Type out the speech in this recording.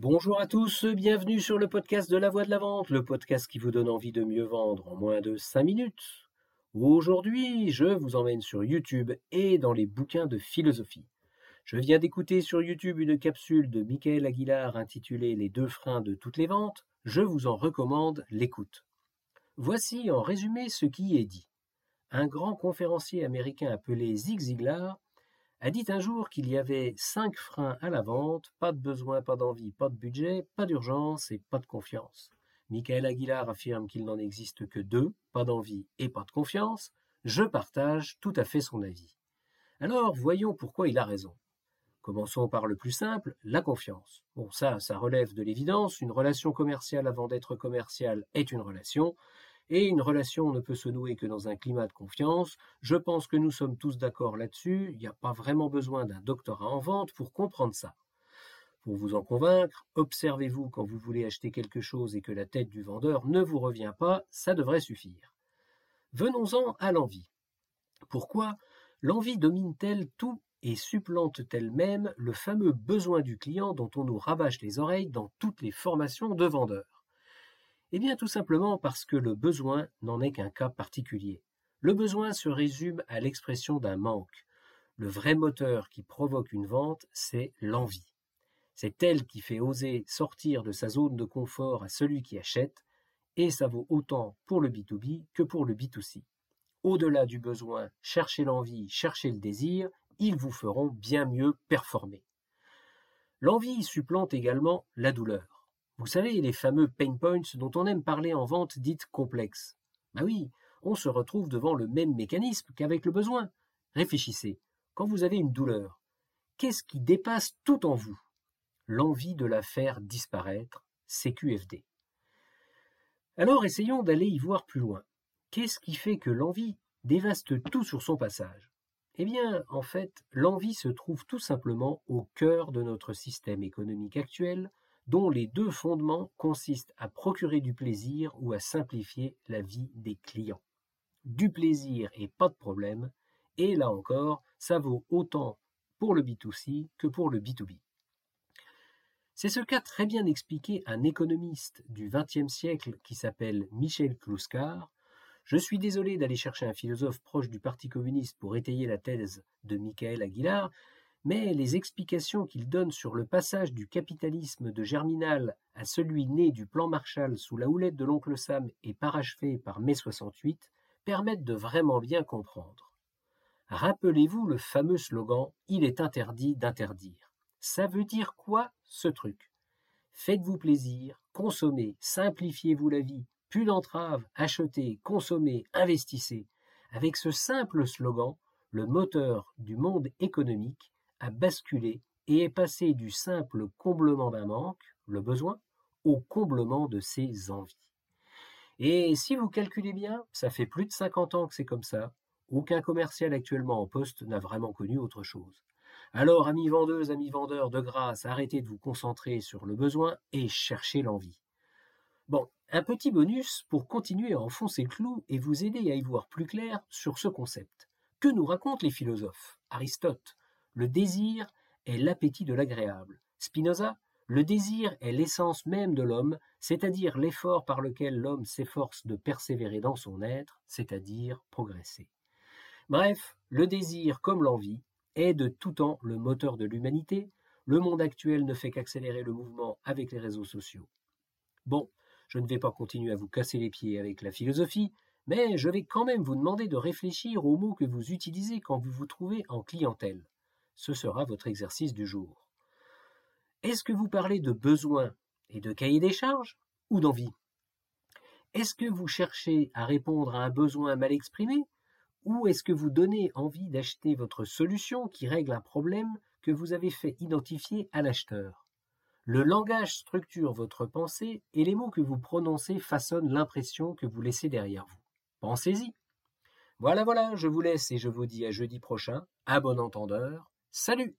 Bonjour à tous, bienvenue sur le podcast de la voix de la vente, le podcast qui vous donne envie de mieux vendre en moins de 5 minutes. Aujourd'hui, je vous emmène sur YouTube et dans les bouquins de philosophie. Je viens d'écouter sur YouTube une capsule de Michael Aguilar intitulée Les deux freins de toutes les ventes. Je vous en recommande l'écoute. Voici en résumé ce qui est dit. Un grand conférencier américain appelé Zig Ziglar a dit un jour qu'il y avait cinq freins à la vente, pas de besoin, pas d'envie, pas de budget, pas d'urgence et pas de confiance. Michael Aguilar affirme qu'il n'en existe que deux, pas d'envie et pas de confiance. Je partage tout à fait son avis. Alors voyons pourquoi il a raison. Commençons par le plus simple, la confiance. Bon, ça, ça relève de l'évidence, une relation commerciale avant d'être commerciale est une relation, et une relation ne peut se nouer que dans un climat de confiance. Je pense que nous sommes tous d'accord là-dessus. Il n'y a pas vraiment besoin d'un doctorat en vente pour comprendre ça. Pour vous en convaincre, observez-vous quand vous voulez acheter quelque chose et que la tête du vendeur ne vous revient pas, ça devrait suffire. Venons-en à l'envie. Pourquoi l'envie domine-t-elle tout et supplante-t-elle même le fameux besoin du client dont on nous rabâche les oreilles dans toutes les formations de vendeurs? Eh bien tout simplement parce que le besoin n'en est qu'un cas particulier. Le besoin se résume à l'expression d'un manque. Le vrai moteur qui provoque une vente, c'est l'envie. C'est elle qui fait oser sortir de sa zone de confort à celui qui achète, et ça vaut autant pour le B2B que pour le B2C. Au-delà du besoin, cherchez l'envie, cherchez le désir, ils vous feront bien mieux performer. L'envie supplante également la douleur. Vous savez, les fameux pain points dont on aime parler en vente dite complexe. Bah oui, on se retrouve devant le même mécanisme qu'avec le besoin. Réfléchissez, quand vous avez une douleur, qu'est-ce qui dépasse tout en vous? L'envie de la faire disparaître, CQFD. Alors essayons d'aller y voir plus loin. Qu'est-ce qui fait que l'envie dévaste tout sur son passage? Eh bien, en fait, l'envie se trouve tout simplement au cœur de notre système économique actuel, dont les deux fondements consistent à procurer du plaisir ou à simplifier la vie des clients. Du plaisir et pas de problème, et là encore, ça vaut autant pour le B2C que pour le B2B. C'est ce qu'a très bien expliqué un économiste du XXe siècle qui s'appelle Michel Kluskar. Je suis désolé d'aller chercher un philosophe proche du Parti communiste pour étayer la thèse de Michael Aguilar, mais les explications qu'il donne sur le passage du capitalisme de Germinal à celui né du plan Marshall sous la houlette de l'oncle Sam et parachevé par mai 68 permettent de vraiment bien comprendre. Rappelez-vous le fameux slogan Il est interdit d'interdire. Ça veut dire quoi ce truc? Faites-vous plaisir, consommez, simplifiez-vous la vie, plus d'entraves, achetez, consommez, investissez. Avec ce simple slogan, le moteur du monde économique a basculé et est passé du simple comblement d'un manque, le besoin, au comblement de ses envies. Et si vous calculez bien, ça fait plus de 50 ans que c'est comme ça. Aucun commercial actuellement en poste n'a vraiment connu autre chose. Alors, amis vendeuses, amis vendeurs, de grâce, arrêtez de vous concentrer sur le besoin et cherchez l'envie. Bon, un petit bonus pour continuer à enfoncer le clou et vous aider à y voir plus clair sur ce concept. Que nous racontent les philosophes Aristote, le désir est l'appétit de l'agréable. Spinoza, le désir est l'essence même de l'homme, c'est-à-dire l'effort par lequel l'homme s'efforce de persévérer dans son être, c'est-à-dire progresser. Bref, le désir, comme l'envie, est de tout temps le moteur de l'humanité. Le monde actuel ne fait qu'accélérer le mouvement avec les réseaux sociaux. Bon, je ne vais pas continuer à vous casser les pieds avec la philosophie, mais je vais quand même vous demander de réfléchir aux mots que vous utilisez quand vous vous trouvez en clientèle. Ce sera votre exercice du jour. Est-ce que vous parlez de besoin et de cahier des charges ou d'envie? Est-ce que vous cherchez à répondre à un besoin mal exprimé ou est-ce que vous donnez envie d'acheter votre solution qui règle un problème que vous avez fait identifier à l'acheteur? Le langage structure votre pensée et les mots que vous prononcez façonnent l'impression que vous laissez derrière vous. Pensez-y. Voilà, voilà, je vous laisse et je vous dis à jeudi prochain. À bon entendeur. Salut